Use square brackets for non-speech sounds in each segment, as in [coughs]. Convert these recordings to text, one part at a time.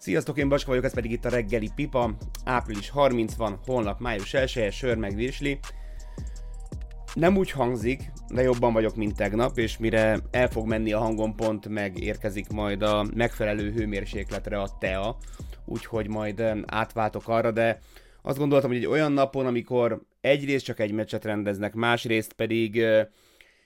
Sziasztok, én Baska vagyok, ez pedig itt a reggeli pipa. Április 30 van, holnap május 1 sör meg virsli. Nem úgy hangzik, de jobban vagyok, mint tegnap, és mire el fog menni a hangom pont, megérkezik majd a megfelelő hőmérsékletre a TEA, úgyhogy majd átváltok arra, de azt gondoltam, hogy egy olyan napon, amikor egyrészt csak egy meccset rendeznek, másrészt pedig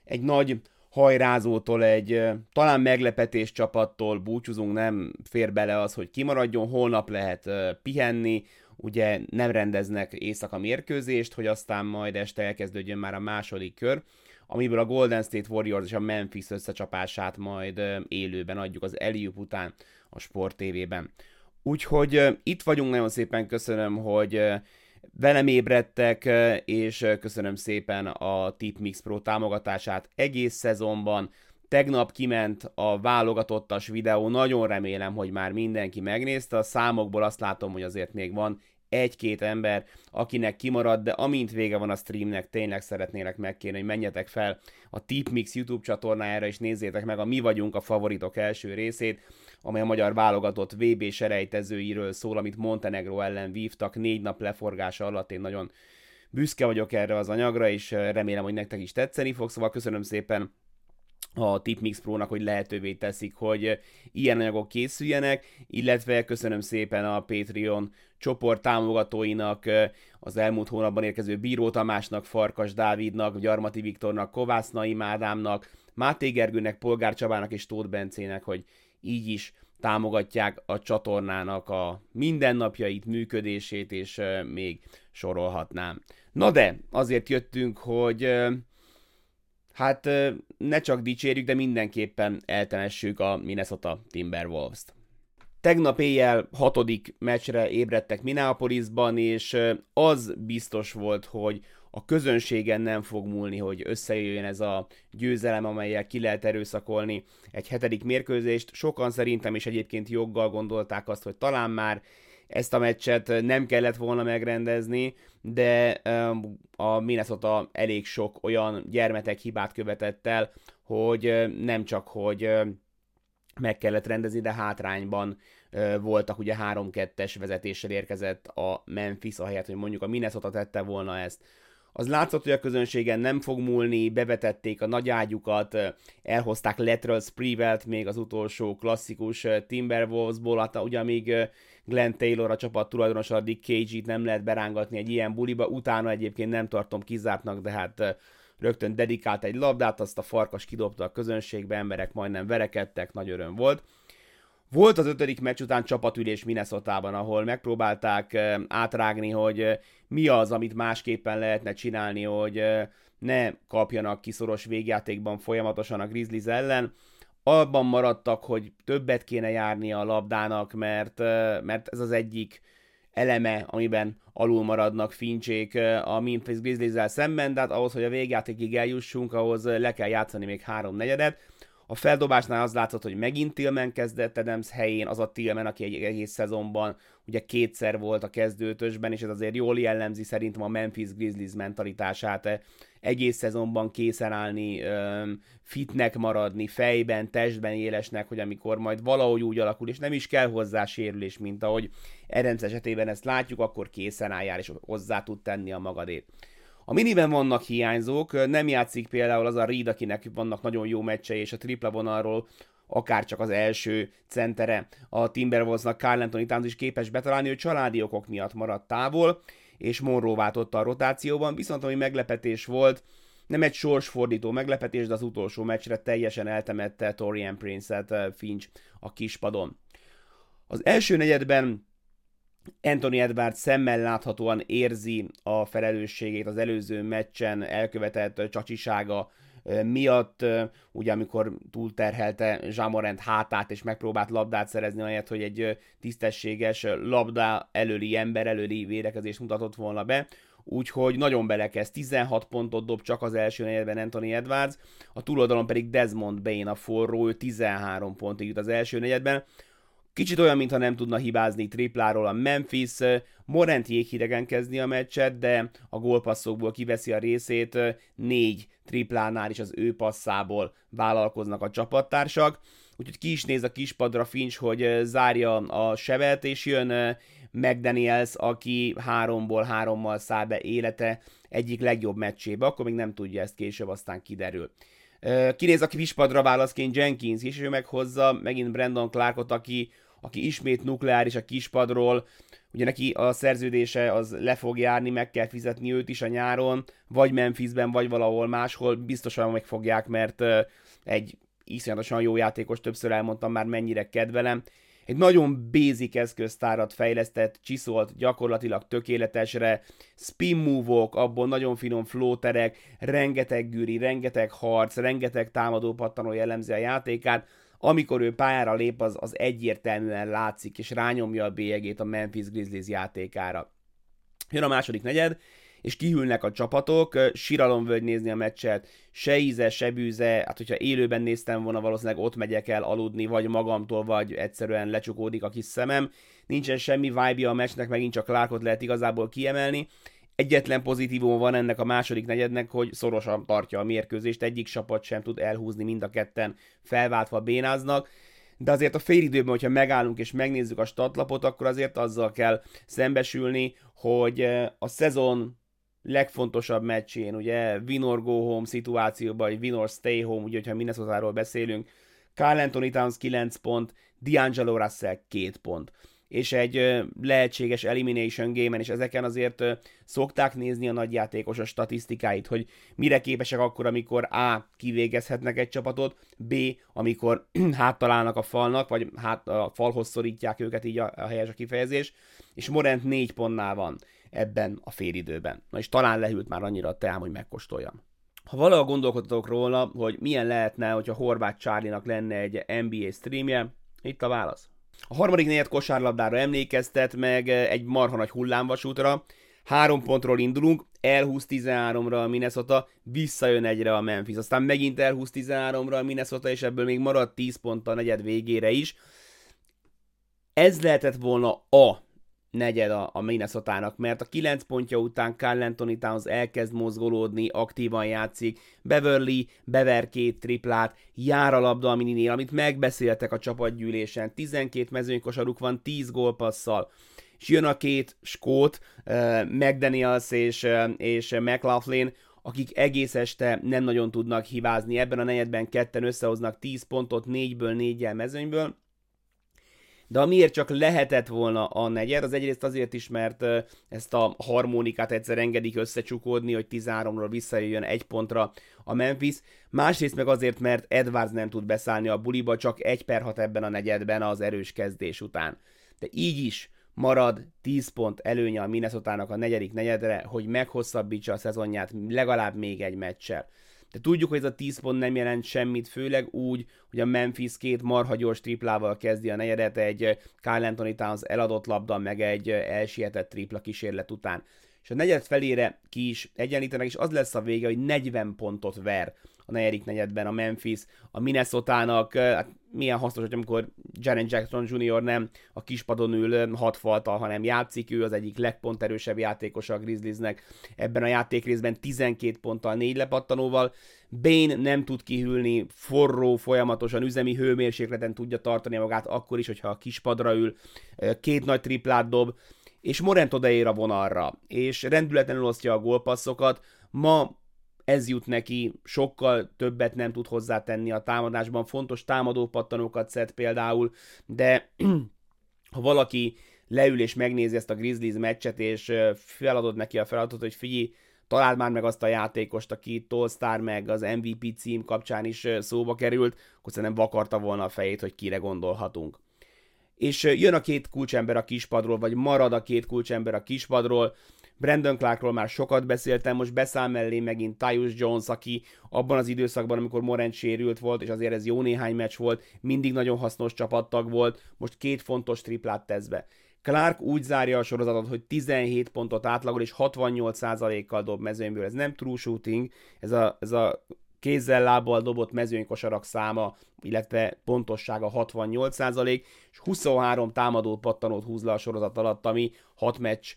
egy nagy hajrázótól, egy talán meglepetés csapattól búcsúzunk, nem fér bele az, hogy kimaradjon, holnap lehet pihenni, ugye nem rendeznek éjszaka mérkőzést, hogy aztán majd este elkezdődjön már a második kör, amiből a Golden State Warriors és a Memphis összecsapását majd élőben adjuk az Eliup után a Sport TV-ben. Úgyhogy itt vagyunk, nagyon szépen köszönöm, hogy velem ébredtek, és köszönöm szépen a Tipmix Pro támogatását egész szezonban. Tegnap kiment a válogatottas videó, nagyon remélem, hogy már mindenki megnézte. A számokból azt látom, hogy azért még van egy-két ember, akinek kimarad, de amint vége van a streamnek, tényleg szeretnélek megkérni, hogy menjetek fel a Tipmix YouTube csatornájára, és nézzétek meg a Mi vagyunk a favoritok első részét, amely a magyar válogatott VB serejtezőiről szól, amit Montenegro ellen vívtak négy nap leforgása alatt. Én nagyon büszke vagyok erre az anyagra, és remélem, hogy nektek is tetszeni fog, szóval köszönöm szépen a Tipmix Pro-nak, hogy lehetővé teszik, hogy ilyen anyagok készüljenek, illetve köszönöm szépen a Patreon csoport támogatóinak, az elmúlt hónapban érkező Bíró Tamásnak, Farkas Dávidnak, Gyarmati Viktornak, Kovász Naim Ádámnak, Máté Gergőnek, Polgár Csabának és Tóth Bencének, hogy így is támogatják a csatornának a mindennapjait, működését, és még sorolhatnám. Na de, azért jöttünk, hogy hát ne csak dicsérjük, de mindenképpen eltemessük a Minnesota Timberwolves-t. Tegnap éjjel hatodik meccsre ébredtek Minneapolisban, és az biztos volt, hogy a közönségen nem fog múlni, hogy összejöjjön ez a győzelem, amelyel ki lehet erőszakolni egy hetedik mérkőzést. Sokan szerintem is egyébként joggal gondolták azt, hogy talán már ezt a meccset nem kellett volna megrendezni, de a Minnesota elég sok olyan gyermetek hibát követett el, hogy nem csak, hogy meg kellett rendezni, de hátrányban voltak, ugye 3-2-es vezetéssel érkezett a Memphis, ahelyett, hogy mondjuk a Minnesota tette volna ezt az látszott, hogy a közönségen nem fog múlni, bevetették a nagy ágyukat, elhozták Lateral Sprevelt még az utolsó klasszikus Timberwolvesból, hát ugye amíg Glenn Taylor a csapat tulajdonos addig KG-t nem lehet berángatni egy ilyen buliba, utána egyébként nem tartom kizártnak, de hát rögtön dedikált egy labdát, azt a farkas kidobta a közönségbe, emberek majdnem verekedtek, nagy öröm volt. Volt az ötödik meccs után csapatülés Minnesota-ban, ahol megpróbálták átrágni, hogy mi az, amit másképpen lehetne csinálni, hogy ne kapjanak kiszoros végjátékban folyamatosan a Grizzlies ellen. Abban maradtak, hogy többet kéne járni a labdának, mert, mert ez az egyik eleme, amiben alul maradnak fincsék a Memphis Grizzlies-zel szemben, de hát ahhoz, hogy a végjátékig eljussunk, ahhoz le kell játszani még három negyedet a feldobásnál az látszott, hogy megint Tillman kezdett Adams helyén, az a Tillman, aki egy egész szezonban ugye kétszer volt a kezdőtösben, és ez azért jól jellemzi szerintem a Memphis Grizzlies mentalitását, egész szezonban készen állni, fitnek maradni, fejben, testben élesnek, hogy amikor majd valahogy úgy alakul, és nem is kell hozzá sérülés, mint ahogy Adams esetében ezt látjuk, akkor készen álljál, és hozzá tud tenni a magadét. A miniben vannak hiányzók, nem játszik például az a Reed, akinek vannak nagyon jó meccsei, és a tripla vonalról akár csak az első centere a Timberwolvesnak, Carl Anthony Towns is képes betalálni, hogy családi okok miatt maradt távol, és Monroe váltotta a rotációban, viszont ami meglepetés volt, nem egy sorsfordító meglepetés, de az utolsó meccsre teljesen eltemette Torian Prince-et Finch a kispadon. Az első negyedben Anthony Edwards szemmel láthatóan érzi a felelősségét az előző meccsen elkövetett csacsisága miatt, ugye amikor túlterhelte Zsamorent hátát és megpróbált labdát szerezni, ahelyett, hogy egy tisztességes labda előli ember előli védekezést mutatott volna be, úgyhogy nagyon belekezd. 16 pontot dob csak az első negyedben Anthony Edwards, a túloldalon pedig Desmond Bain a forró, ő 13 pontig jut az első negyedben, Kicsit olyan, mintha nem tudna hibázni tripláról a Memphis. Morant jéghidegen kezdi a meccset, de a gólpasszokból kiveszi a részét. Négy triplánál is az ő passzából vállalkoznak a csapattársak. úgyhogy ki is néz a kispadra Finch, hogy zárja a sebet, és jön McDaniels, aki háromból hárommal száll be élete egyik legjobb meccsébe, akkor még nem tudja ezt később, aztán kiderül. Kinéz a kispadra válaszként Jenkins, és ő meghozza megint Brandon Clarkot, aki, aki ismét nukleáris a kispadról, ugye neki a szerződése az le fog járni, meg kell fizetni őt is a nyáron, vagy Memphisben, vagy valahol máshol, biztosan meg fogják, mert egy iszonyatosan jó játékos, többször elmondtam már mennyire kedvelem. Egy nagyon basic eszköztárat fejlesztett, csiszolt, gyakorlatilag tökéletesre, spin move-ok, abból nagyon finom flóterek, rengeteg güri, rengeteg harc, rengeteg támadó pattanó jellemzi a játékát, amikor ő pályára lép, az, az egyértelműen látszik, és rányomja a bélyegét a Memphis Grizzlies játékára. Jön a második negyed, és kihűlnek a csapatok, síralom völgy nézni a meccset, se íze, se bűze, hát hogyha élőben néztem volna, valószínűleg ott megyek el aludni, vagy magamtól, vagy egyszerűen lecsukódik a kis szemem. Nincsen semmi vibe a meccsnek, megint csak Clarkot lehet igazából kiemelni. Egyetlen pozitívum van ennek a második negyednek, hogy szorosan tartja a mérkőzést, egyik csapat sem tud elhúzni, mind a ketten felváltva bénáznak. De azért a félidőben, hogyha megállunk és megnézzük a statlapot, akkor azért azzal kell szembesülni, hogy a szezon legfontosabb meccsén, ugye win or go home szituációban, vagy win or stay home, ugye, hogyha minnesota beszélünk, Carl Anthony Towns 9 pont, D'Angelo Russell 2 pont és egy lehetséges elimination game-en, és ezeken azért szokták nézni a nagyjátékos a statisztikáit, hogy mire képesek akkor, amikor A. kivégezhetnek egy csapatot, B. amikor [clears throat] háttalálnak a falnak, vagy hát a falhoz szorítják őket, így a, a helyes a kifejezés, és Morent 4 pontnál van ebben a félidőben. Na és talán lehűlt már annyira a teám, hogy megkóstoljam. Ha valaha gondolkodtatok róla, hogy milyen lehetne, hogyha Horváth Charlie-nak lenne egy NBA streamje, itt a válasz. A harmadik negyed kosárlabdára emlékeztet meg egy marha nagy hullámvasútra, három pontról indulunk, elhúz 13-ra a Minnesota, visszajön egyre a Memphis, aztán megint elhúz 13-ra a Minnesota, és ebből még marad 10 pont a negyed végére is. Ez lehetett volna a negyed a, a Minnesota-nak, mert a 9 pontja után Carl Anthony Towns elkezd mozgolódni, aktívan játszik, Beverly bever két triplát, jár a labda a mininél, amit megbeszéltek a csapatgyűlésen, 12 mezőnykosaruk van, 10 gólpasszal, és jön a két skót, uh, McDaniels és, uh, és McLaughlin, akik egész este nem nagyon tudnak hibázni. Ebben a negyedben ketten összehoznak 10 pontot, 4-ből 4 mezőnyből, de amiért csak lehetett volna a negyed, az egyrészt azért is, mert ezt a harmonikát egyszer engedik összecsukódni, hogy 13-ról visszajöjjön egy pontra a Memphis, másrészt meg azért, mert Edwards nem tud beszállni a buliba, csak egy per 6 ebben a negyedben az erős kezdés után. De így is marad 10 pont előnye a minnesota a negyedik negyedre, hogy meghosszabbítsa a szezonját legalább még egy meccsel. De tudjuk, hogy ez a 10 pont nem jelent semmit, főleg úgy, hogy a Memphis két marha gyors triplával kezdi a negyedet, egy Kyle Anthony Towns eladott labda, meg egy elsietett tripla kísérlet után. És a negyed felére ki is egyenlítenek, és az lesz a vége, hogy 40 pontot ver a negyedik negyedben a Memphis, a Minnesota-nak, hát milyen hasznos, hogy amikor Jaren Jackson Jr. nem a kispadon ül hat faltal, hanem játszik, ő az egyik legponterősebb játékos a Grizzliesnek ebben a játékrészben 12 ponttal, 4 lepattanóval. Bane nem tud kihűlni, forró, folyamatosan üzemi hőmérsékleten tudja tartani magát, akkor is, hogyha a kispadra ül, két nagy triplát dob, és Morent odaér a vonalra, és rendületlenül osztja a gólpasszokat. Ma ez jut neki, sokkal többet nem tud hozzátenni a támadásban, fontos támadó pattanókat szed például, de [clears throat] ha valaki leül és megnézi ezt a Grizzlies meccset, és feladod neki a feladatot, hogy figyelj, találd már meg azt a játékost, aki Tolstar meg az MVP cím kapcsán is szóba került, akkor szerintem vakarta volna a fejét, hogy kire gondolhatunk. És jön a két kulcsember a kispadról, vagy marad a két kulcsember a kispadról, Brandon Clarkról már sokat beszéltem, most beszáll mellé megint Tyus Jones, aki abban az időszakban, amikor Morant sérült volt, és azért ez jó néhány meccs volt, mindig nagyon hasznos csapattag volt, most két fontos triplát tesz be. Clark úgy zárja a sorozatot, hogy 17 pontot átlagol, és 68%-kal dob mezőnyből. Ez nem true shooting, ez a, ez a kézzel, lábbal dobott mezőnykosarak száma, illetve pontossága 68%, és 23 támadó pattanót húz le a sorozat alatt, ami 6 meccs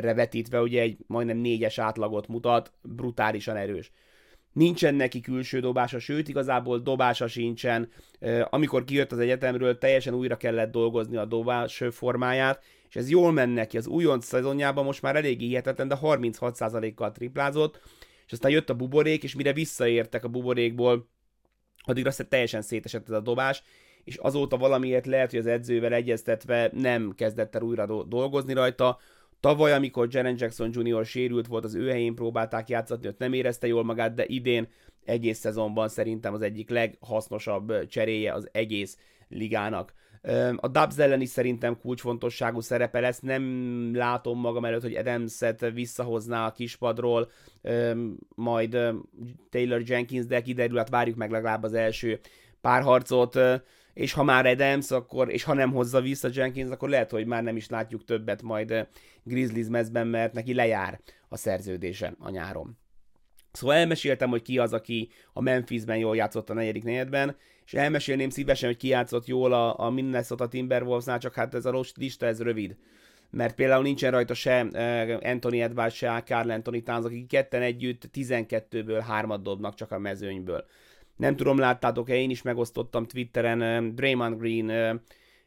vetítve ugye egy majdnem négyes átlagot mutat, brutálisan erős. nincsen neki külső dobása, sőt igazából dobása sincsen. Amikor kijött az egyetemről, teljesen újra kellett dolgozni a dobás formáját, és ez jól menne neki. Az újonc szezonjában most már elég hihetetlen, de 36%-kal triplázott, és aztán jött a buborék, és mire visszaértek a buborékból, addigra teljesen szétesett ez a dobás, és azóta valamiért lehet, hogy az edzővel egyeztetve nem kezdett el újra do- dolgozni rajta. Tavaly, amikor Jaren Jackson Jr. sérült volt, az ő helyén próbálták játszatni, ott nem érezte jól magát, de idén egész szezonban szerintem az egyik leghasznosabb cseréje az egész ligának. A Dubs ellen is szerintem kulcsfontosságú szerepe lesz, nem látom magam előtt, hogy Adams-et visszahozná a kispadról, majd Taylor Jenkins, de kiderül, hát várjuk meg legalább az első pár harcot, és ha már Adams, akkor, és ha nem hozza vissza Jenkins, akkor lehet, hogy már nem is látjuk többet majd Grizzlies mezben, mert neki lejár a szerződése a nyáron. Szóval elmeséltem, hogy ki az, aki a Memphisben jól játszott a negyedik negyedben, és elmesélném szívesen, hogy ki játszott jól a, a Minnesota Timberwolvesnál, csak hát ez a lista ez rövid. Mert például nincsen rajta se Anthony Edwards, se Carl Anthony Towns, akik ketten együtt 12-ből hármat dobnak csak a mezőnyből. Nem tudom, láttátok-e, én is megosztottam Twitteren, Draymond Green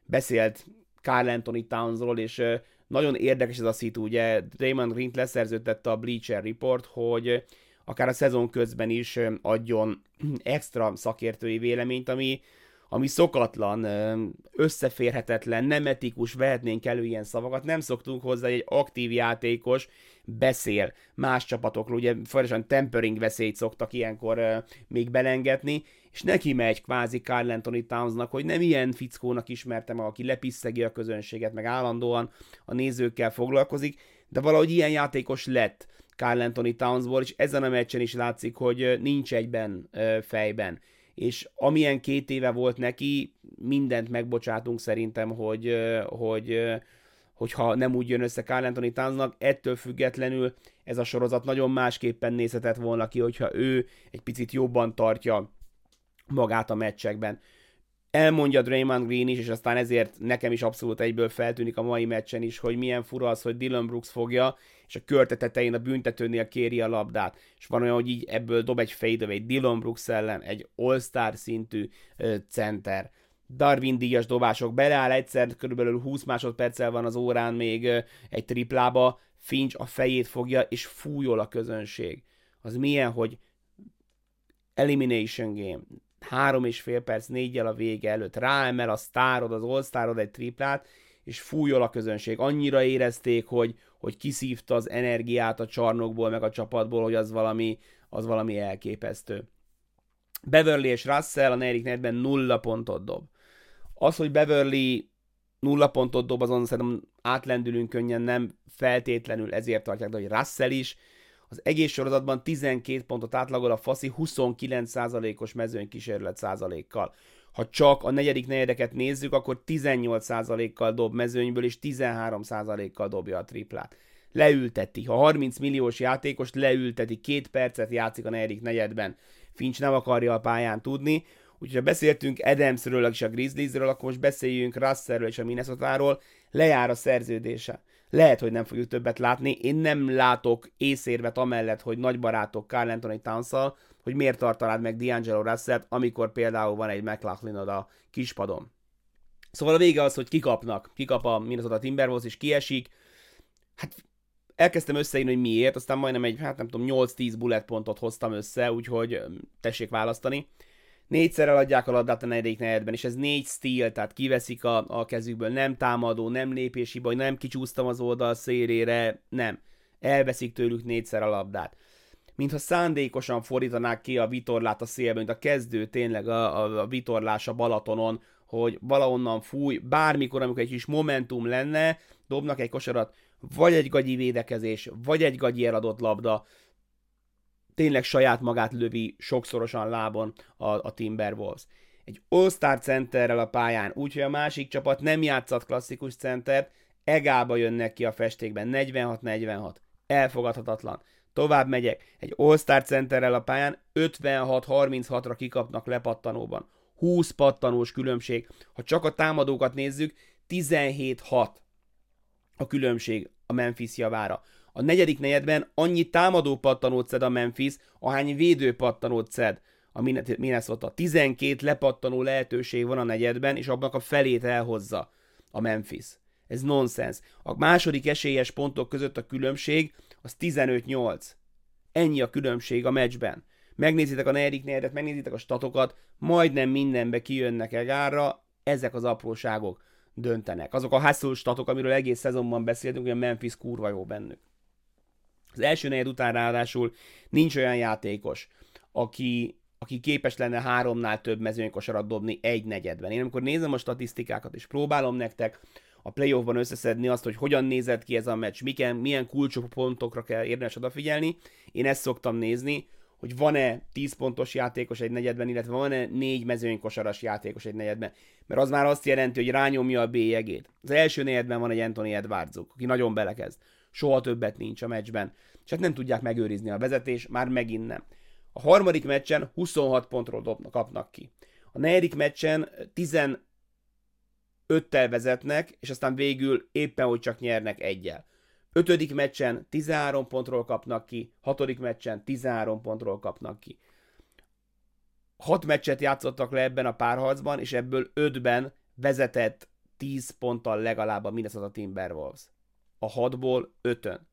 beszélt Carl Anthony Townsról, és nagyon érdekes ez a szitu, ugye Draymond Green leszerződtette a Bleacher Report, hogy akár a szezon közben is adjon [clears throat] extra szakértői véleményt, ami, ami szokatlan, összeférhetetlen, nem etikus, vehetnénk elő ilyen szavakat, nem szoktunk hozzá, egy aktív játékos beszél más csapatokról, ugye folyamatosan tempering veszélyt szoktak ilyenkor még belengetni, és neki megy kvázi Carl Anthony Townsnak, hogy nem ilyen fickónak ismertem, aki lepiszegi a közönséget, meg állandóan a nézőkkel foglalkozik, de valahogy ilyen játékos lett Carl Anthony Townsból, és ezen a meccsen is látszik, hogy nincs egyben fejben. És amilyen két éve volt neki, mindent megbocsátunk szerintem, hogy, hogy, hogyha nem úgy jön össze Carl Anthony Townsnak, ettől függetlenül ez a sorozat nagyon másképpen nézhetett volna ki, hogyha ő egy picit jobban tartja magát a meccsekben elmondja Draymond Green is, és aztán ezért nekem is abszolút egyből feltűnik a mai meccsen is, hogy milyen fura az, hogy Dylan Brooks fogja, és a körte tetején a büntetőnél kéri a labdát, és van olyan, hogy így ebből dob egy fadeaway Dylan Brooks ellen, egy all-star szintű center. Darwin díjas dobások beleáll egyszer, körülbelül 20 másodperccel van az órán még egy triplába, Finch a fejét fogja, és fújol a közönség. Az milyen, hogy elimination game, három és fél perc, négyel a vége előtt ráemel a sztárod, az all egy triplát, és fújol a közönség. Annyira érezték, hogy, hogy kiszívta az energiát a csarnokból, meg a csapatból, hogy az valami, az valami elképesztő. Beverly és Russell a negyedik netben nulla pontot dob. Az, hogy Beverly nulla pontot dob, azon szerintem átlendülünk könnyen, nem feltétlenül ezért tartják, de hogy Russell is, az egész sorozatban 12 pontot átlagol a Faszi 29%-os mezőny kísérlet százalékkal. Ha csak a negyedik negyedeket nézzük, akkor 18%-kal dob mezőnyből, és 13%-kal dobja a triplát. Leülteti. Ha 30 milliós játékos leülteti, két percet játszik a negyedik negyedben. Finch nem akarja a pályán tudni, Úgyhogy ha beszéltünk Adamsről és a Grizzliesről, akkor most beszéljünk Russellről és a Minnesota-ról. Lejár a szerződése. Lehet, hogy nem fogjuk többet látni. Én nem látok észérvet amellett, hogy nagy barátok Carl Anthony towns hogy miért tartanád meg D'Angelo russell amikor például van egy mclaughlin a kispadon. Szóval a vége az, hogy kikapnak. Kikap a Minnesota Timberwolves, és kiesik. Hát elkezdtem összeírni, hogy miért, aztán majdnem egy, hát nem tudom, 8-10 bullet pontot hoztam össze, úgyhogy tessék választani négyszer eladják a labdát a negyedik negyedben, és ez négy steal, tehát kiveszik a, a kezükből, nem támadó, nem lépési baj, nem kicsúsztam az oldal szélére, nem. Elveszik tőlük négyszer a labdát. Mintha szándékosan fordítanák ki a vitorlát a szélbe, mint a kezdő tényleg a, a, a vitorlás a Balatonon, hogy valahonnan fúj, bármikor, amikor egy kis momentum lenne, dobnak egy kosarat, vagy egy gagyi védekezés, vagy egy gagyi eladott labda, tényleg saját magát lövi sokszorosan lábon a, a Timberwolves. Egy All-Star centerrel a pályán, úgyhogy a másik csapat nem játszat klasszikus centert, egába jönnek ki a festékben, 46-46. Elfogadhatatlan. Tovább megyek, egy All-Star centerrel a pályán 56-36-ra kikapnak lepattanóban. 20 pattanós különbség. Ha csak a támadókat nézzük, 17-6 a különbség a Memphis javára. A negyedik negyedben annyi támadó pattanót szed a Memphis, ahány védő pattanót szed a Minnesota. 12 lepattanó lehetőség van a negyedben, és abban a felét elhozza a Memphis. Ez nonsens. A második esélyes pontok között a különbség az 15-8. Ennyi a különbség a meccsben. Megnézitek a negyedik negyedet, megnézitek a statokat, majdnem mindenbe kijönnek egárra, ezek az apróságok döntenek. Azok a hustle statok, amiről egész szezonban beszéltünk, hogy a Memphis kurva jó bennük. Az első negyed után ráadásul nincs olyan játékos, aki, aki képes lenne háromnál több mezőnykosarat dobni egy negyedben. Én amikor nézem a statisztikákat és próbálom nektek a playoffban összeszedni azt, hogy hogyan nézett ki ez a meccs, milyen, milyen kulcspontokra kell érdemes odafigyelni, én ezt szoktam nézni, hogy van-e 10 pontos játékos egy negyedben, illetve van-e 4 mezőnykosaras játékos egy negyedben. Mert az már azt jelenti, hogy rányomja a bélyegét. Az első negyedben van egy Anthony Edwardsuk, aki nagyon belekezd. Soha többet nincs a meccsben. És hát nem tudják megőrizni a vezetés, már megint nem. A harmadik meccsen 26 pontról dobnak, kapnak ki. A negyedik meccsen 15-tel vezetnek, és aztán végül éppen, hogy csak nyernek egyel. Ötödik meccsen 13 pontról kapnak ki, hatodik meccsen 13 pontról kapnak ki. Hat meccset játszottak le ebben a párharcban, és ebből ötben vezetett 10 ponttal legalább a Minnesota Timberwolves. A hatból ötön.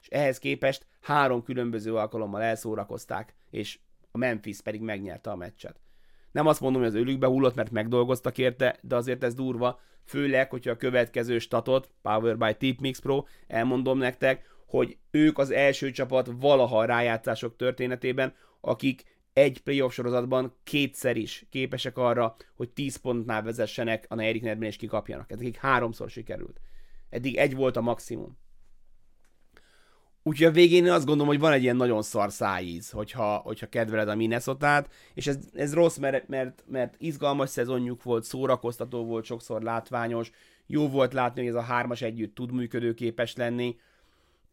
És ehhez képest három különböző alkalommal elszórakozták, és a Memphis pedig megnyerte a meccset. Nem azt mondom, hogy az ölükbe hullott, mert megdolgoztak érte, de azért ez durva, főleg, hogyha a következő statot, Power by Tip Mix Pro, elmondom nektek, hogy ők az első csapat valaha a rájátszások történetében, akik egy playoff sorozatban kétszer is képesek arra, hogy 10 pontnál vezessenek a negyedik nedben és kikapjanak. Ez nekik háromszor sikerült. Eddig egy volt a maximum. Úgyhogy a végén én azt gondolom, hogy van egy ilyen nagyon szar szájíz, hogyha, hogyha kedveled a minnesota és ez, ez rossz, mert, mert, mert izgalmas szezonjuk volt, szórakoztató volt, sokszor látványos, jó volt látni, hogy ez a hármas együtt tud működőképes lenni,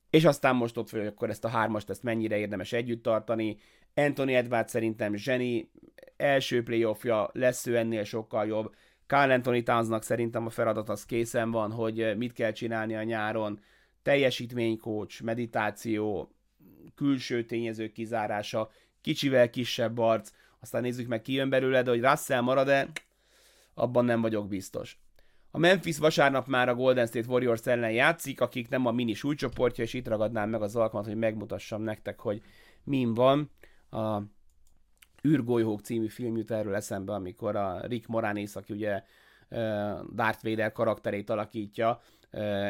és aztán most ott hogy akkor ezt a hármast, ezt mennyire érdemes együtt tartani. Anthony Edwards szerintem zseni, első playoffja lesz ő ennél sokkal jobb. Carl Anthony Townsnak szerintem a feladat az készen van, hogy mit kell csinálni a nyáron, teljesítménykócs, meditáció, külső tényezők kizárása, kicsivel kisebb arc, aztán nézzük meg ki jön belőle, de hogy Russell marad-e, abban nem vagyok biztos. A Memphis vasárnap már a Golden State Warriors ellen játszik, akik nem a mini súlycsoportja, és itt ragadnám meg az alkalmat, hogy megmutassam nektek, hogy min van. A űrgolyhók című film jut erről eszembe, amikor a Rick Moranis, aki ugye Darth Vader karakterét alakítja,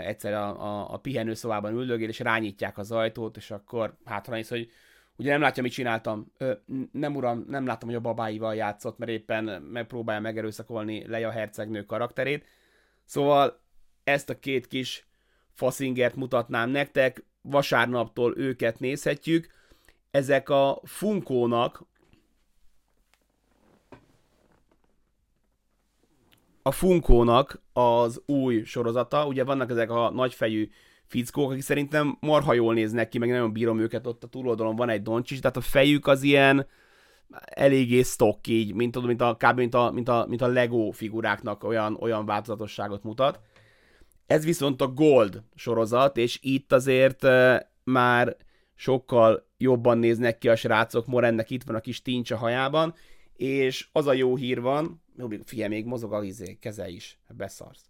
egyszer a, a, a pihenőszobában üldögél, és rányítják az ajtót, és akkor hátra néz, hogy ugye nem látja, mit csináltam. Nem uram, nem látom, hogy a babáival játszott, mert éppen megpróbálja megerőszakolni Leia hercegnő karakterét. Szóval ezt a két kis faszingert mutatnám nektek, vasárnaptól őket nézhetjük. Ezek a Funkónak a Funkónak az új sorozata, ugye vannak ezek a nagyfejű fickók, akik szerintem marha jól néznek ki, meg nagyon bírom őket, ott a túloldalon van egy Doncsics, tehát a fejük az ilyen eléggé stock így, mint, tudom, mint a, kb. Mint a, mint a, mint a Lego figuráknak olyan, olyan változatosságot mutat. Ez viszont a Gold sorozat, és itt azért uh, már sokkal jobban néznek ki a srácok, Morennek itt van a kis tincs a hajában, és az a jó hír van, figyelj, még mozog a izé, keze is, beszarsz.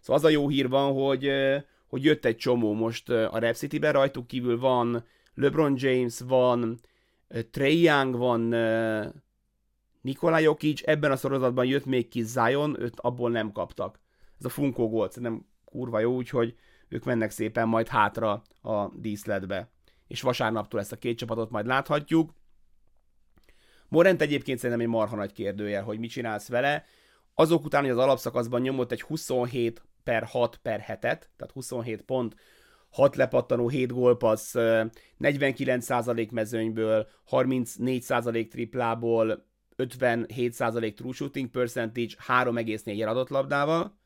Szóval az a jó hír van, hogy, hogy jött egy csomó most a Rap City-be, rajtuk kívül van LeBron James, van Trey Young, van Nikola Jokic, ebben a sorozatban jött még ki Zion, őt abból nem kaptak. Ez a Funko volt, szerintem kurva jó, úgyhogy ők mennek szépen majd hátra a díszletbe. És vasárnaptól ezt a két csapatot majd láthatjuk. Morent egyébként szerintem egy marha nagy kérdőjel, hogy mit csinálsz vele. Azok után, hogy az alapszakaszban nyomott egy 27 per 6 per hetet, tehát 27 pont, 6 lepattanó, 7 gólpassz, 49% mezőnyből, 34% triplából, 57% true shooting percentage, 3,4 adott labdával.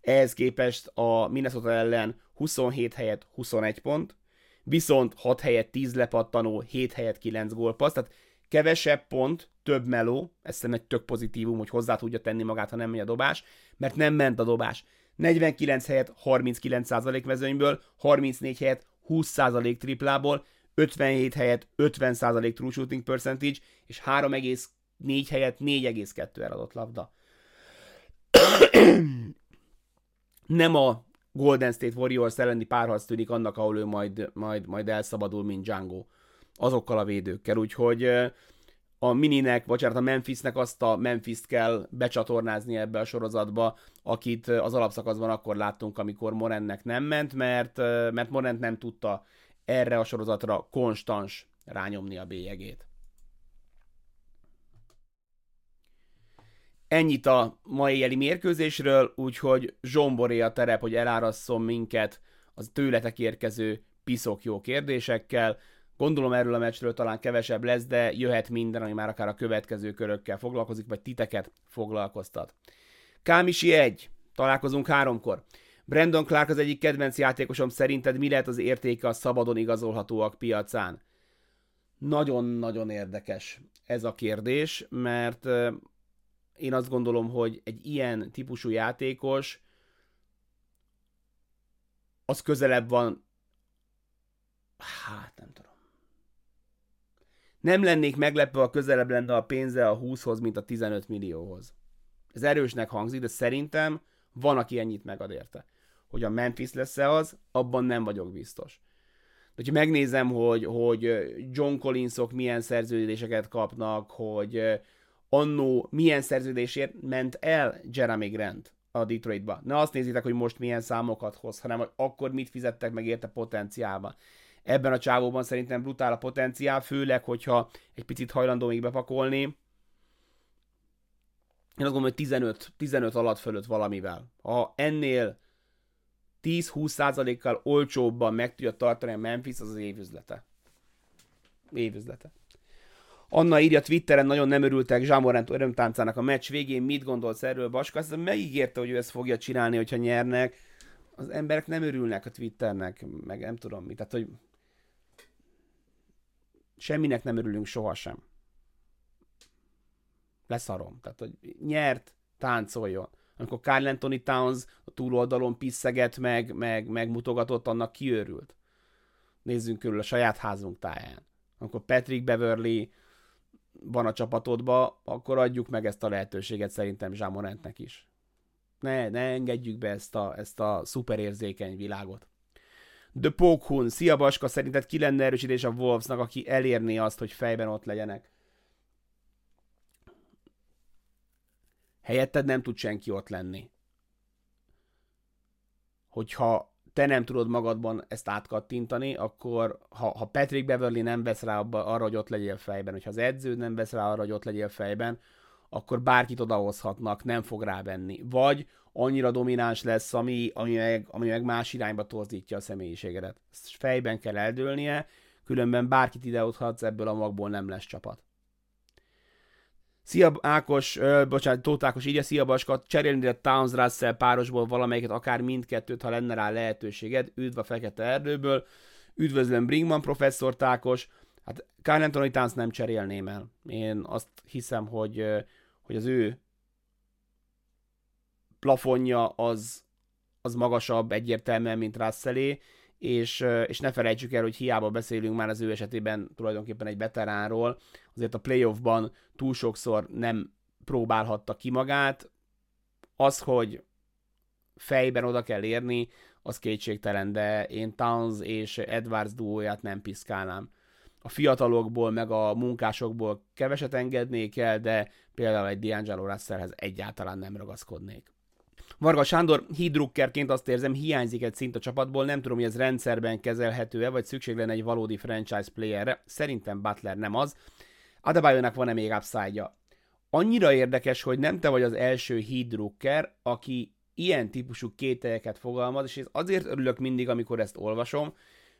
Ehhez képest a Minnesota ellen 27 helyett 21 pont, viszont 6 helyett 10 lepattanó, 7 helyett 9 gólpassz, tehát kevesebb pont, több meló, ez szerintem egy tök pozitívum, hogy hozzá tudja tenni magát, ha nem megy a dobás, mert nem ment a dobás. 49 helyett 39% mezőnyből, 34 helyett 20% triplából, 57 helyett 50% true shooting percentage, és 3,4 helyett 4,2 eladott labda. [coughs] Nem a Golden State Warriors elleni párharc tűnik annak, ahol ő majd, majd, majd elszabadul, mint Django azokkal a védőkkel, úgyhogy a Mininek, hát a Memphisnek azt a Memphis-t kell becsatornázni ebbe a sorozatba, akit az alapszakaszban akkor láttunk, amikor Morennek nem ment, mert, mert Morent nem tudta erre a sorozatra konstans rányomni a bélyegét. Ennyit a mai éjjeli mérkőzésről, úgyhogy zsomboré a terep, hogy elárasszon minket az tőletek érkező piszok jó kérdésekkel. Gondolom erről a meccsről talán kevesebb lesz, de jöhet minden, ami már akár a következő körökkel foglalkozik, vagy titeket foglalkoztat. Kámisi 1. Találkozunk háromkor. Brandon Clark az egyik kedvenc játékosom, szerinted mi lehet az értéke a szabadon igazolhatóak piacán? Nagyon-nagyon érdekes ez a kérdés, mert én azt gondolom, hogy egy ilyen típusú játékos az közelebb van hát nem tudom. Nem lennék meglepve, ha közelebb lenne a pénze a 20-hoz, mint a 15 millióhoz. Ez erősnek hangzik, de szerintem van, aki ennyit megad érte. Hogy a Memphis lesz-e az, abban nem vagyok biztos. De ha megnézem, hogy, hogy John Collinsok milyen szerződéseket kapnak, hogy annó milyen szerződésért ment el Jeremy Grant a Detroitba. Ne azt nézitek, hogy most milyen számokat hoz, hanem hogy akkor mit fizettek meg érte potenciálban. Ebben a csávóban szerintem brutál a potenciál, főleg, hogyha egy picit hajlandó még bepakolni. Én azt gondolom, hogy 15, 15 alatt fölött valamivel. Ha ennél 10-20%-kal olcsóbban meg tudja tartani a Memphis, az az évüzlete. Évüzlete. Anna írja Twitteren, nagyon nem örültek Zsámorant örömtáncának a meccs végén. Mit gondolsz erről, Baska? Azt megígérte, hogy ő ezt fogja csinálni, hogyha nyernek. Az emberek nem örülnek a Twitternek, meg nem tudom mit. Tehát, hogy semminek nem örülünk sohasem. Leszarom. Tehát, hogy nyert, táncoljon. Amikor Carl Anthony Towns a túloldalon piszeget, meg, meg, megmutogatott, annak kiőrült. Nézzünk körül a saját házunk táján. Amikor Patrick Beverly van a csapatodba, akkor adjuk meg ezt a lehetőséget szerintem Zsámorentnek is. Ne, ne engedjük be ezt a, ezt a szuperérzékeny világot. The Pokhun, szia Baska, szerinted ki lenne erősítés a Wolvesnak, aki elérné azt, hogy fejben ott legyenek? Helyetted nem tud senki ott lenni. Hogyha te nem tudod magadban ezt átkattintani, akkor ha, ha Patrick Beverly nem vesz rá abba, arra, hogy ott legyél fejben, hogyha az edző nem vesz rá arra, hogy ott legyél fejben, akkor bárkit odahozhatnak, nem fog rávenni. Vagy annyira domináns lesz, ami, ami, meg, ami meg más irányba torzítja a személyiségedet. Ezt fejben kell eldőlnie, különben bárkit idehozhatsz, ebből a magból nem lesz csapat. Szia Ákos, ö, bocsánat, Tóth Ákos írja, szia Baska, cserélni a Towns Russell párosból valamelyiket, akár mindkettőt, ha lenne rá lehetőséged, üdv a Fekete Erdőből, üdvözlöm Brinkman professzor Tákos, hát Carl Anthony Towns nem cserélném el. Én azt hiszem, hogy, hogy az ő plafonja az, az magasabb egyértelműen, mint Russellé, és, és ne felejtsük el, hogy hiába beszélünk már az ő esetében tulajdonképpen egy veteránról, azért a playoffban túl sokszor nem próbálhatta ki magát. Az, hogy fejben oda kell érni, az kétségtelen, de én Towns és Edwards duóját nem piszkálnám. A fiatalokból, meg a munkásokból keveset engednék el, de például egy D'Angelo Russellhez egyáltalán nem ragaszkodnék. Varga Sándor hídrukkerként azt érzem, hiányzik egy szint a csapatból, nem tudom, hogy ez rendszerben kezelhető-e, vagy szükség lenne egy valódi franchise playerre. Szerintem Butler nem az. Adebayonak van-e még upside-ja? Annyira érdekes, hogy nem te vagy az első hídrukker, aki ilyen típusú kételyeket fogalmaz, és azért örülök mindig, amikor ezt olvasom,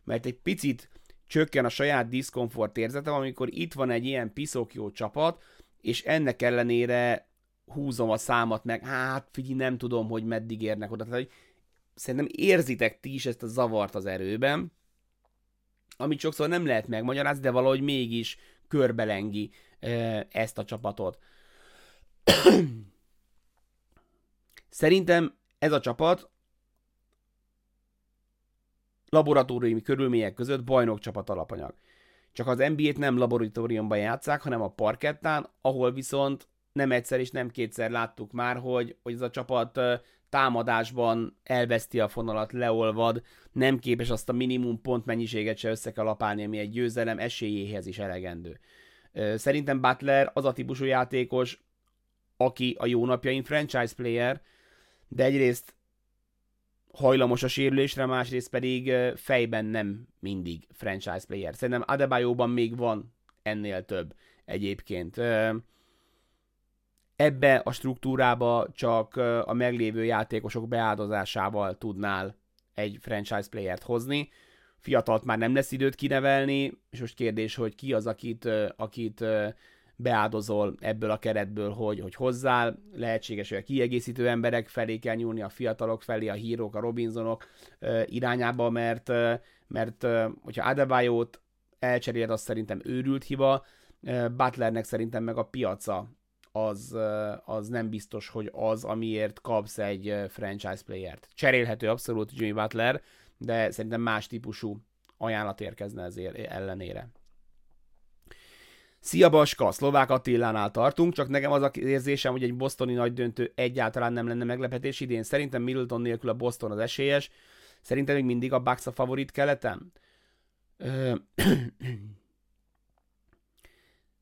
mert egy picit csökken a saját diszkomfort érzetem, amikor itt van egy ilyen piszok jó csapat, és ennek ellenére húzom a számat meg, hát figyelj, nem tudom, hogy meddig érnek oda. Tehát, hogy szerintem érzitek ti is ezt a zavart az erőben, amit sokszor nem lehet megmagyarázni, de valahogy mégis körbelengi ezt a csapatot. [clears throat] Szerintem ez a csapat laboratóriumi körülmények között bajnok csapat alapanyag. Csak az NBA-t nem laboratóriumban játszák, hanem a parkettán, ahol viszont nem egyszer és nem kétszer láttuk már, hogy, hogy ez a csapat támadásban elveszti a fonalat, leolvad, nem képes azt a minimum pont mennyiséget se össze kell lapálni, ami egy győzelem esélyéhez is elegendő. Szerintem Butler az a típusú játékos, aki a jó napjain franchise player, de egyrészt hajlamos a sérülésre, másrészt pedig fejben nem mindig franchise player. Szerintem Adebayoban még van ennél több egyébként. Ebbe a struktúrába csak a meglévő játékosok beáldozásával tudnál egy franchise playert hozni. Fiatalt már nem lesz időt kinevelni, és most kérdés, hogy ki az, akit, akit beáldozol ebből a keretből, hogy, hogy hozzál, lehetséges, hogy a kiegészítő emberek felé kell nyúlni, a fiatalok felé, a hírók, a Robinsonok irányába, mert, mert hogyha Adebayot elcseréled, az szerintem őrült hiba, Butlernek szerintem meg a piaca az, az nem biztos, hogy az, amiért kapsz egy franchise playert. Cserélhető abszolút Jimmy Butler, de szerintem más típusú ajánlat érkezne ezért ellenére. Szia Baska, Szlovák Attilánál tartunk, csak nekem az a érzésem, hogy egy bostoni nagy döntő egyáltalán nem lenne meglepetés idén. Szerintem Middleton nélkül a Boston az esélyes. Szerintem még mindig a Bucks a favorit keleten.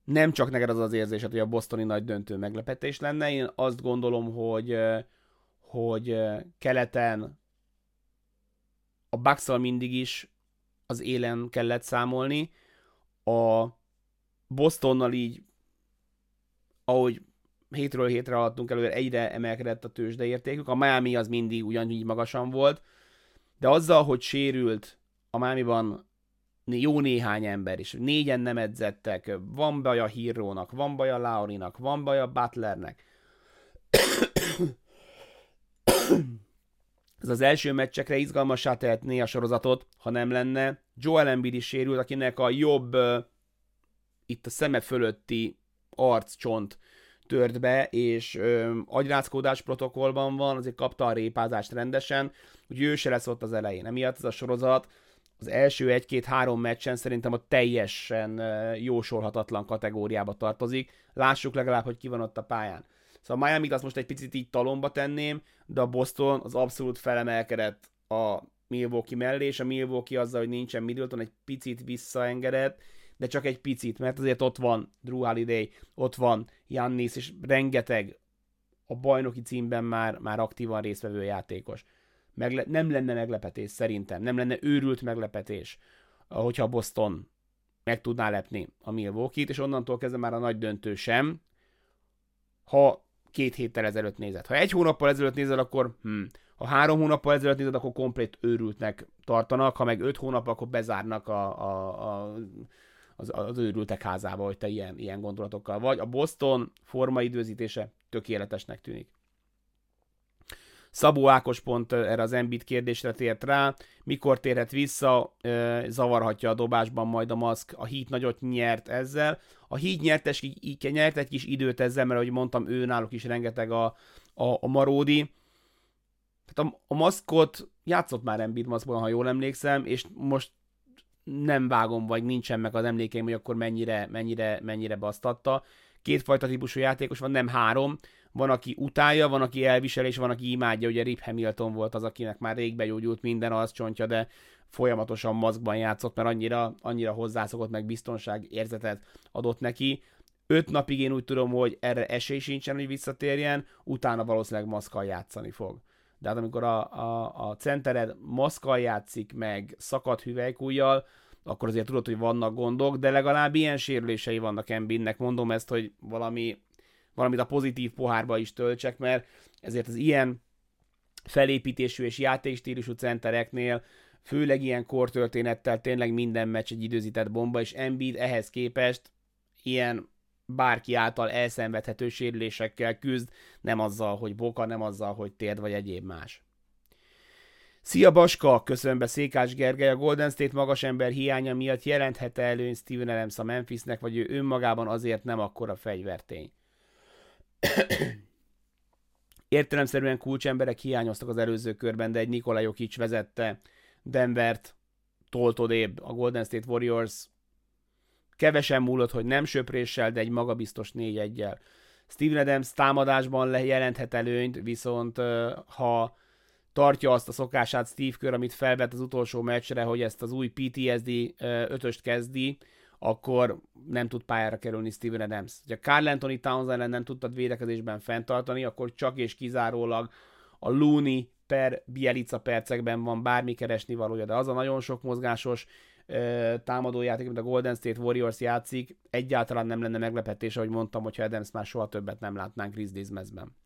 Nem csak neked az az érzésed, hogy a bostoni nagy döntő meglepetés lenne. Én azt gondolom, hogy, hogy keleten a bucks mindig is az élen kellett számolni. A Bostonnal így, ahogy hétről hétre haladtunk előre, egyre emelkedett a tőzsdeértékük. A Miami az mindig ugyanígy magasan volt, de azzal, hogy sérült a Miami-ban jó néhány ember is, négyen nem edzettek, van baj a Hírónak, van baj a Laurinak, van baj a Butlernek. Ez az első meccsekre izgalmasá tehetné a sorozatot, ha nem lenne. Joel Embiid is sérült, akinek a jobb itt a szeme fölötti arccsont tört be, és ö, agyrázkódás protokollban van, azért kapta a répázást rendesen, úgyhogy ő se lesz ott az elején. Emiatt ez a sorozat az első egy-két-három meccsen szerintem a teljesen jósolhatatlan kategóriába tartozik. Lássuk legalább, hogy ki van ott a pályán. Szóval Miami-t azt most egy picit így talomba tenném, de a Boston az abszolút felemelkedett a Milwaukee mellé, és a Milwaukee azzal, hogy nincsen Middleton, egy picit visszaengedett, de csak egy picit, mert azért ott van Drew Holiday, ott van Jannis, és rengeteg a bajnoki címben már, már aktívan résztvevő játékos. Megle- nem lenne meglepetés szerintem, nem lenne őrült meglepetés, hogyha Boston meg tudná lepni a Milwaukee-t, és onnantól kezdve már a nagy döntő sem, ha két héttel ezelőtt nézed. Ha egy hónappal ezelőtt nézed, akkor hm. Ha három hónappal ezelőtt nézed, akkor komplet őrültnek tartanak, ha meg öt hónap, akkor bezárnak a, a, a az, az őrültek házába, hogy te ilyen, ilyen gondolatokkal vagy. A Boston formaidőzítése tökéletesnek tűnik. Szabó Ákos pont erre az Embiid kérdésre tért rá, mikor térhet vissza, zavarhatja a dobásban majd a maszk, a híd nagyot nyert ezzel. A híd nyertes, nyert egy kis időt ezzel, mert ahogy mondtam, ő náluk is rengeteg a, a, a maródi. Tehát a, a maszkot játszott már Embiid maszkban, ha jól emlékszem, és most nem vágom, vagy nincsen meg az emlékeim, hogy akkor mennyire, mennyire, mennyire basztatta. Kétfajta típusú játékos van, nem három. Van, aki utálja, van, aki elvisel, és van, aki imádja. Ugye Rip Hamilton volt az, akinek már rég begyógyult minden az csontja, de folyamatosan maszkban játszott, mert annyira, annyira hozzászokott, meg biztonság érzetet adott neki. Öt napig én úgy tudom, hogy erre esély sincsen, hogy visszatérjen, utána valószínűleg maszkal játszani fog. De hát amikor a, a, a centered maszkal játszik, meg szakadt hüvelykújjal, akkor azért tudod, hogy vannak gondok, de legalább ilyen sérülései vannak Embiidnek. Mondom ezt, hogy valami, valamit a pozitív pohárba is töltsek, mert ezért az ilyen felépítésű és játékstílusú centereknél főleg ilyen kortörténettel tényleg minden meccs egy időzített bomba, és Embiid ehhez képest ilyen bárki által elszenvedhető sérülésekkel küzd, nem azzal, hogy boka, nem azzal, hogy térd vagy egyéb más. Szia Baska! Köszönöm be Székás Gergely. A Golden State magas ember hiánya miatt jelenthet előny Steven Adams a Memphisnek, vagy ő önmagában azért nem akkora fegyvertény. Értelemszerűen kulcsemberek hiányoztak az előző körben, de egy Nikola Jokic vezette Denvert tolt odébb a Golden State Warriors. Kevesen múlott, hogy nem söpréssel, de egy magabiztos 4 1 Steven Adams támadásban jelenthet előnyt, viszont ha tartja azt a szokását Steve Kerr, amit felvett az utolsó meccsre, hogy ezt az új PTSD ötöst kezdi, akkor nem tud pályára kerülni Steven Adams. Ha Carl Anthony Towns ellen nem tudtad védekezésben fenntartani, akkor csak és kizárólag a Looney per Bielica percekben van bármi keresni valója, de az a nagyon sok mozgásos támadójáték, mint a Golden State Warriors játszik, egyáltalán nem lenne meglepetés, ahogy mondtam, hogyha Adams már soha többet nem látnánk Grizzlies mezben.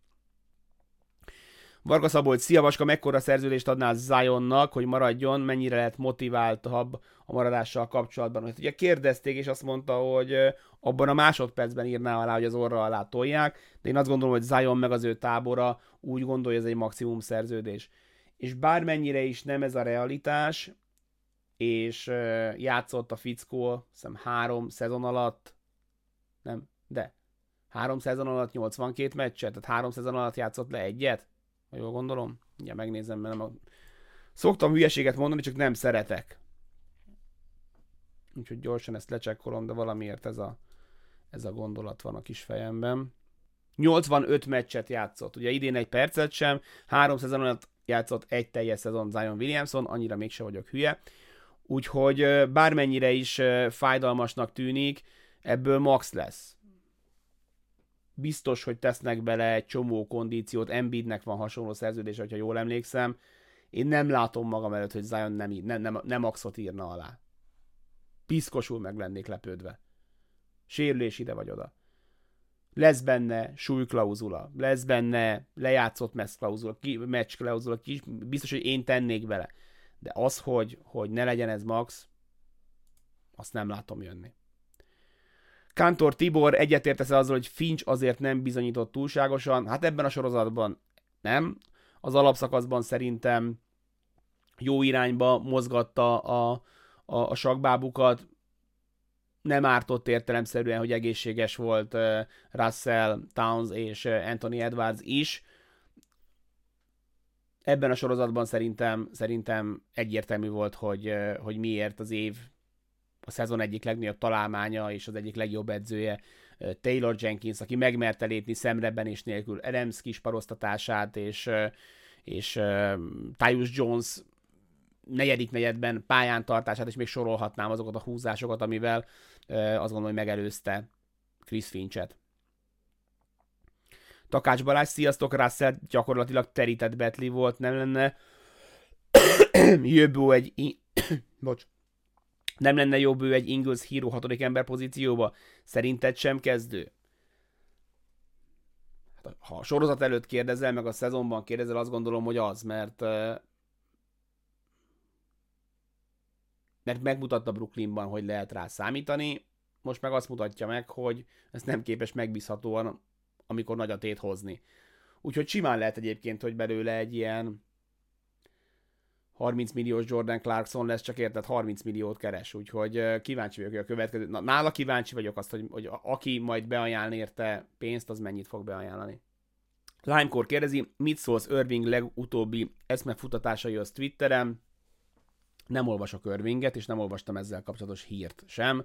Varga Szabolcs, szia Vaska, mekkora szerződést adnál Zionnak, hogy maradjon, mennyire lehet motiváltabb a maradással kapcsolatban. Hát ugye kérdezték, és azt mondta, hogy abban a másodpercben írná alá, hogy az orra alá tolják, de én azt gondolom, hogy Zion meg az ő tábora úgy gondolja, hogy ez egy maximum szerződés. És bármennyire is nem ez a realitás, és játszott a fickó, hiszem három szezon alatt, nem, de három szezon alatt 82 meccset, tehát három szezon alatt játszott le egyet, ha jól gondolom. Ugye megnézem, mert nem a... Szoktam hülyeséget mondani, csak nem szeretek. Úgyhogy gyorsan ezt lecsekkolom, de valamiért ez a, ez a gondolat van a kis fejemben. 85 meccset játszott. Ugye idén egy percet sem, három szezon alatt játszott egy teljes szezon Zion Williamson, annyira mégse vagyok hülye. Úgyhogy bármennyire is fájdalmasnak tűnik, ebből max lesz biztos, hogy tesznek bele egy csomó kondíciót, Embiidnek van hasonló szerződés, hogyha jól emlékszem. Én nem látom magam előtt, hogy Zion nem, nem, nem, nem axot írna alá. Piszkosul meg lennék lepődve. Sérülés ide vagy oda. Lesz benne súlyklauzula, lesz benne lejátszott meccs klauzula, ki, meccs ki, biztos, hogy én tennék bele. De az, hogy, hogy ne legyen ez max, azt nem látom jönni. Kantor Tibor egyetértesz azzal, hogy Finch azért nem bizonyított túlságosan? Hát ebben a sorozatban nem. Az alapszakaszban szerintem jó irányba mozgatta a, a, a sakbábukat. Nem ártott értelemszerűen, hogy egészséges volt Russell, Towns és Anthony Edwards is. Ebben a sorozatban szerintem, szerintem egyértelmű volt, hogy, hogy miért az év a szezon egyik legnagyobb találmánya és az egyik legjobb edzője Taylor Jenkins, aki megmerte lépni és nélkül Adams kis parosztatását, és, és uh, Tyus Jones negyedik negyedben pályán tartását, és még sorolhatnám azokat a húzásokat, amivel uh, azt gondolom, hogy megelőzte Chris Finchet. Takács Balázs, sziasztok, Russell gyakorlatilag terített betli volt, nem lenne [coughs] Jöbbó egy... [coughs] Bocs nem lenne jobb ő egy Ingles híró hatodik ember pozícióba? Szerinted sem kezdő? Hát, ha a sorozat előtt kérdezel, meg a szezonban kérdezel, azt gondolom, hogy az, mert mert megmutatta Brooklynban, hogy lehet rá számítani, most meg azt mutatja meg, hogy ezt nem képes megbízhatóan, amikor nagy a tét hozni. Úgyhogy simán lehet egyébként, hogy belőle egy ilyen 30 milliós Jordan Clarkson lesz, csak érted 30 milliót keres, úgyhogy kíváncsi vagyok, a következő, na, nála kíváncsi vagyok azt, hogy, hogy aki majd beajánl érte pénzt, az mennyit fog beajánlani. Limekor kérdezi, mit szólsz Irving legutóbbi eszmefutatásai az Twitteren? Nem olvasok Irvinget, és nem olvastam ezzel kapcsolatos hírt sem.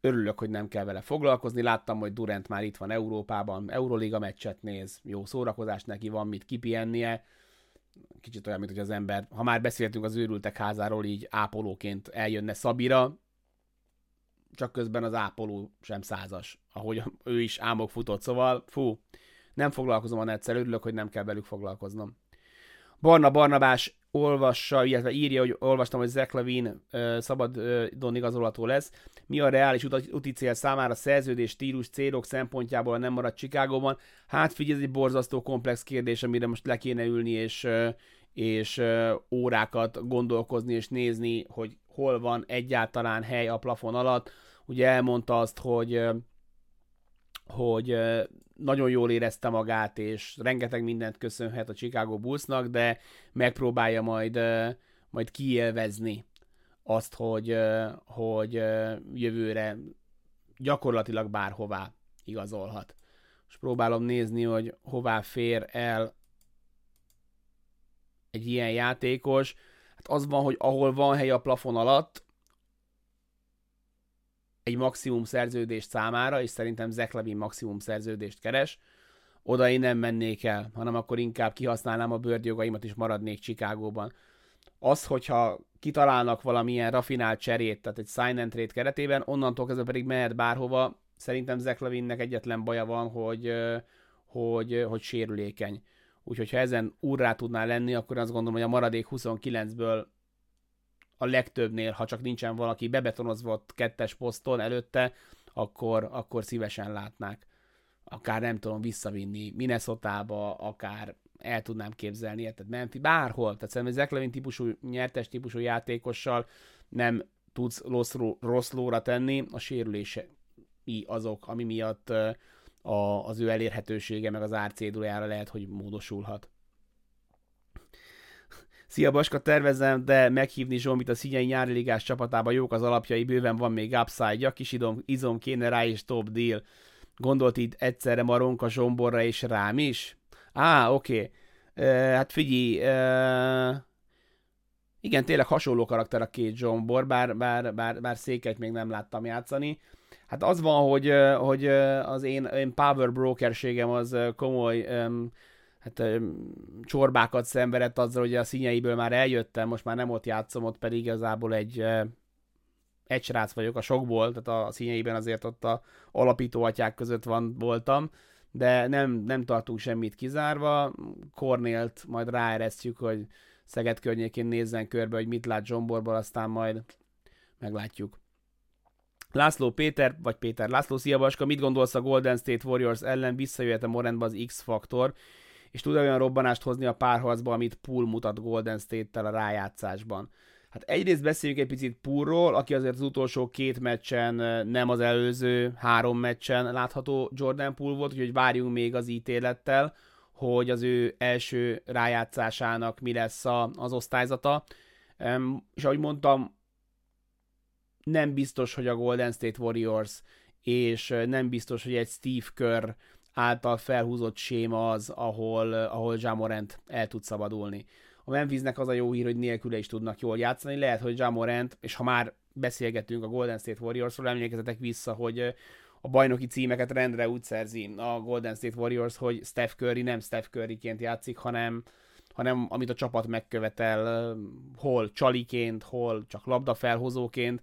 Örülök, hogy nem kell vele foglalkozni. Láttam, hogy Durant már itt van Európában, Euroliga meccset néz, jó szórakozás neki van, mit kipiennie kicsit olyan, mint hogy az ember, ha már beszéltünk az őrültek házáról, így ápolóként eljönne Szabira, csak közben az ápoló sem százas, ahogy ő is álmok futott, szóval fú, nem foglalkozom a netszer, örülök, hogy nem kell velük foglalkoznom. Barna Barnabás olvassa, illetve írja, hogy olvastam, hogy Zach Levine uh, szabad uh, don igazolható lesz. Mi a reális úti cél számára szerződés, stílus, célok szempontjából nem marad Chicagóban? Hát figyelj, ez egy borzasztó komplex kérdés, amire most le kéne ülni, és, és órákat gondolkozni, és nézni, hogy hol van egyáltalán hely a plafon alatt. Ugye elmondta azt, hogy hogy nagyon jól érezte magát, és rengeteg mindent köszönhet a Chicago Bullsnak, de megpróbálja majd, majd kiélvezni azt, hogy, hogy jövőre gyakorlatilag bárhová igazolhat. És próbálom nézni, hogy hová fér el egy ilyen játékos. Hát az van, hogy ahol van hely a plafon alatt, egy maximum szerződést számára, és szerintem Zach Levin maximum szerződést keres, oda én nem mennék el, hanem akkor inkább kihasználnám a bőrdjogaimat, és maradnék Chicagóban. Az, hogyha kitalálnak valamilyen rafinált cserét, tehát egy sign and trade keretében, onnantól kezdve pedig mehet bárhova, szerintem Zach Levinnek egyetlen baja van, hogy, hogy, hogy sérülékeny. Úgyhogy ha ezen úrrá tudná lenni, akkor azt gondolom, hogy a maradék 29-ből a legtöbbnél, ha csak nincsen valaki bebetonozva ott kettes poszton előtte, akkor, akkor szívesen látnák. Akár nem tudom visszavinni Minnesota-ba, akár el tudnám képzelni, tehát Memphis, bárhol. Tehát szerintem Zach Levin típusú, nyertes típusú játékossal nem tudsz rossz, rossz lóra tenni, a sérülései azok, ami miatt a, az ő elérhetősége, meg az árcédulájára lehet, hogy módosulhat. Szia Baska, tervezem, de meghívni Zsombit a Szigyei nyári ligás csapatába jók az alapjai, bőven van még upside-ja, kis idom, izom kéne rá és top deal. Gondolt itt egyszerre Maronka Zsomborra és rám is? Á, oké. Okay. Hát figyelj, uh, igen, tényleg hasonló karakter a két Zsombor, bár, bár, bár, bár széket még nem láttam játszani. Hát az van, hogy, hogy az én, én power brokerségem az komoly um, hát, csorbákat szenvedett azzal, hogy a színjeiből már eljöttem, most már nem ott játszom, ott pedig igazából egy egy srác vagyok a sokból, tehát a színjeiben azért ott a alapító atyák között van, voltam, de nem, nem tartunk semmit kizárva. Kornélt majd ráeresztjük, hogy Szeged környékén nézzen körbe, hogy mit lát Zsomborból, aztán majd meglátjuk. László Péter, vagy Péter László, szia Baska, mit gondolsz a Golden State Warriors ellen, visszajöhet a Morentba az X-faktor, és tud olyan robbanást hozni a párharcba, amit Pool mutat Golden State-tel a rájátszásban. Hát egyrészt beszéljünk egy picit Poolról, aki azért az utolsó két meccsen, nem az előző három meccsen látható Jordan Pool volt, úgyhogy várjunk még az ítélettel, hogy az ő első rájátszásának mi lesz a, az osztályzata. És ahogy mondtam, nem biztos, hogy a Golden State Warriors és nem biztos, hogy egy Steve Kerr által felhúzott séma az, ahol, ahol Jamorant el tud szabadulni. A Memphisnek az a jó hír, hogy nélküle is tudnak jól játszani. Lehet, hogy Jamorant, és ha már beszélgetünk a Golden State Warriors-ról, emlékezzetek vissza, hogy a bajnoki címeket rendre úgy szerzi a Golden State Warriors, hogy Steph Curry nem Steph Curryként játszik, hanem, hanem amit a csapat megkövetel, hol csaliként, hol csak labdafelhozóként,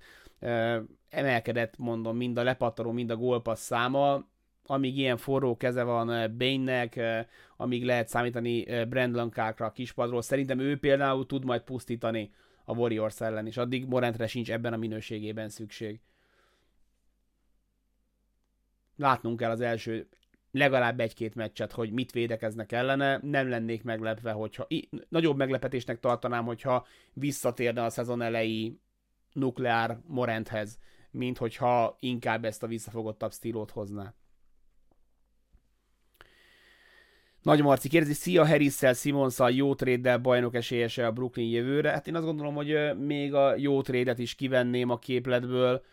emelkedett, mondom, mind a lepattaró, mind a gólpassz száma, amíg ilyen forró keze van Bane-nek, amíg lehet számítani Brandon Clarkra a kispadról, szerintem ő például tud majd pusztítani a Warriors ellen, és addig Morentre sincs ebben a minőségében szükség. Látnunk kell az első legalább egy-két meccset, hogy mit védekeznek ellene, nem lennék meglepve, hogyha nagyobb meglepetésnek tartanám, hogyha visszatérne a szezon elejé nukleár Morenthez, mint hogyha inkább ezt a visszafogottabb stílót hozná. Nagy Marci kérdezi, szia Harris-szel, Simonszal, jó tréddel bajnok esélyese a Brooklyn jövőre. Hát én azt gondolom, hogy még a jó trédet is kivenném a képletből,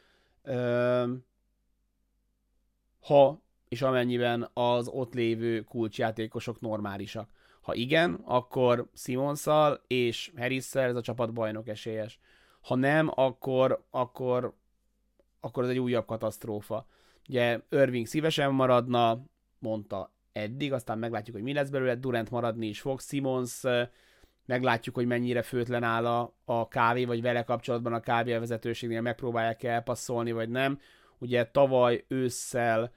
ha és amennyiben az ott lévő kulcsjátékosok normálisak. Ha igen, akkor Simonszal és Harris-szel ez a csapat bajnok esélyes. Ha nem, akkor, akkor, akkor ez egy újabb katasztrófa. Ugye Irving szívesen maradna, mondta eddig, aztán meglátjuk, hogy mi lesz belőle, Durant maradni is fog, Simons meglátjuk, hogy mennyire főtlen áll a, a kávé, vagy vele kapcsolatban a kávé vezetőségnél megpróbálják elpasszolni, vagy nem. Ugye tavaly ősszel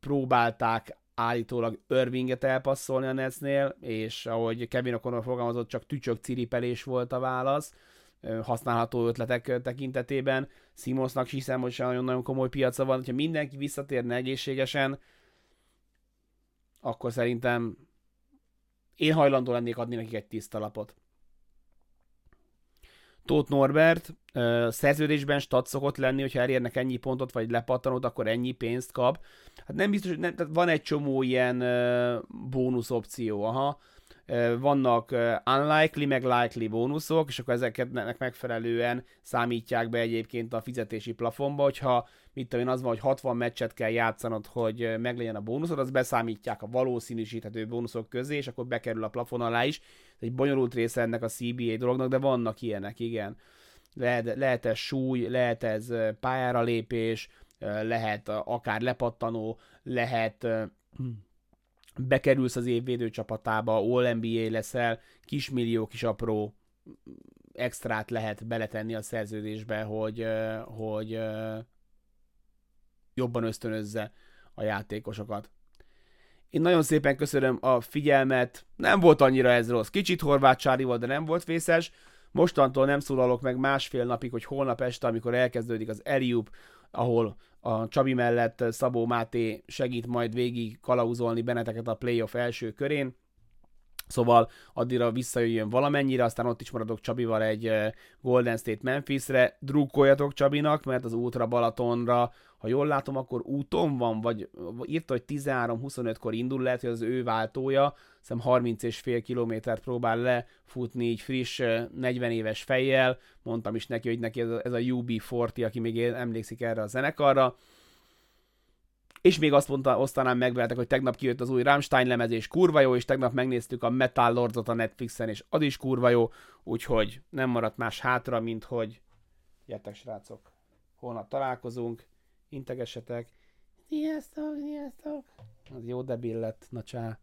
próbálták állítólag Irvinget elpasszolni a Netsnél, és ahogy Kevin O'Connor fogalmazott, csak tücsök ciripelés volt a válasz használható ötletek tekintetében. Simonsnak hiszem, hogy nagyon-nagyon komoly piaca van, hogyha mindenki visszatérne egészségesen, akkor szerintem én hajlandó lennék adni nekik egy tiszta lapot. Tóth Norbert, szerződésben stat szokott lenni, hogyha elérnek ennyi pontot, vagy lepattanót, akkor ennyi pénzt kap. Hát nem biztos, hogy nem, tehát van egy csomó ilyen bónusz opció, aha vannak unlikely, meg likely bónuszok, és akkor ezeket megfelelően számítják be egyébként a fizetési plafonba, hogyha mit tudom én, az van, hogy 60 meccset kell játszanod, hogy meglegyen a bónuszod, az beszámítják a valószínűsíthető bónuszok közé, és akkor bekerül a plafon alá is. egy bonyolult része ennek a CBA dolognak, de vannak ilyenek, igen. Lehet, lehet ez súly, lehet ez pályára lépés, lehet akár lepattanó, lehet bekerülsz az évvédő csapatába, All NBA leszel, kismillió, kis apró extrát lehet beletenni a szerződésbe, hogy, hogy jobban ösztönözze a játékosokat. Én nagyon szépen köszönöm a figyelmet, nem volt annyira ez rossz. Kicsit horvát csári volt, de nem volt vészes. Mostantól nem szólalok meg másfél napig, hogy holnap este, amikor elkezdődik az Eliup, ahol a Csabi mellett Szabó Máté segít majd végig kalauzolni benneteket a playoff első körén. Szóval addigra visszajöjjön valamennyire, aztán ott is maradok Csabival egy Golden State Memphisre. Drukkoljatok Csabinak, mert az útra Balatonra, ha jól látom, akkor úton van, vagy írta, hogy 13-25-kor indul, lehet, hogy az ő váltója, hiszem 30 és fél kilométert próbál lefutni így friss 40 eh, éves fejjel. Mondtam is neki, hogy neki ez a, ez a UB40, aki még emlékszik erre a zenekarra és még azt mondta, osztanám meg veletek, hogy tegnap kijött az új Rammstein lemez, és kurva jó, és tegnap megnéztük a Metal Lordsot a Netflixen, és az is kurva jó, úgyhogy nem maradt más hátra, mint hogy gyertek srácok, holnap találkozunk, integessetek, sziasztok, sziasztok, az jó debil lett, na csá.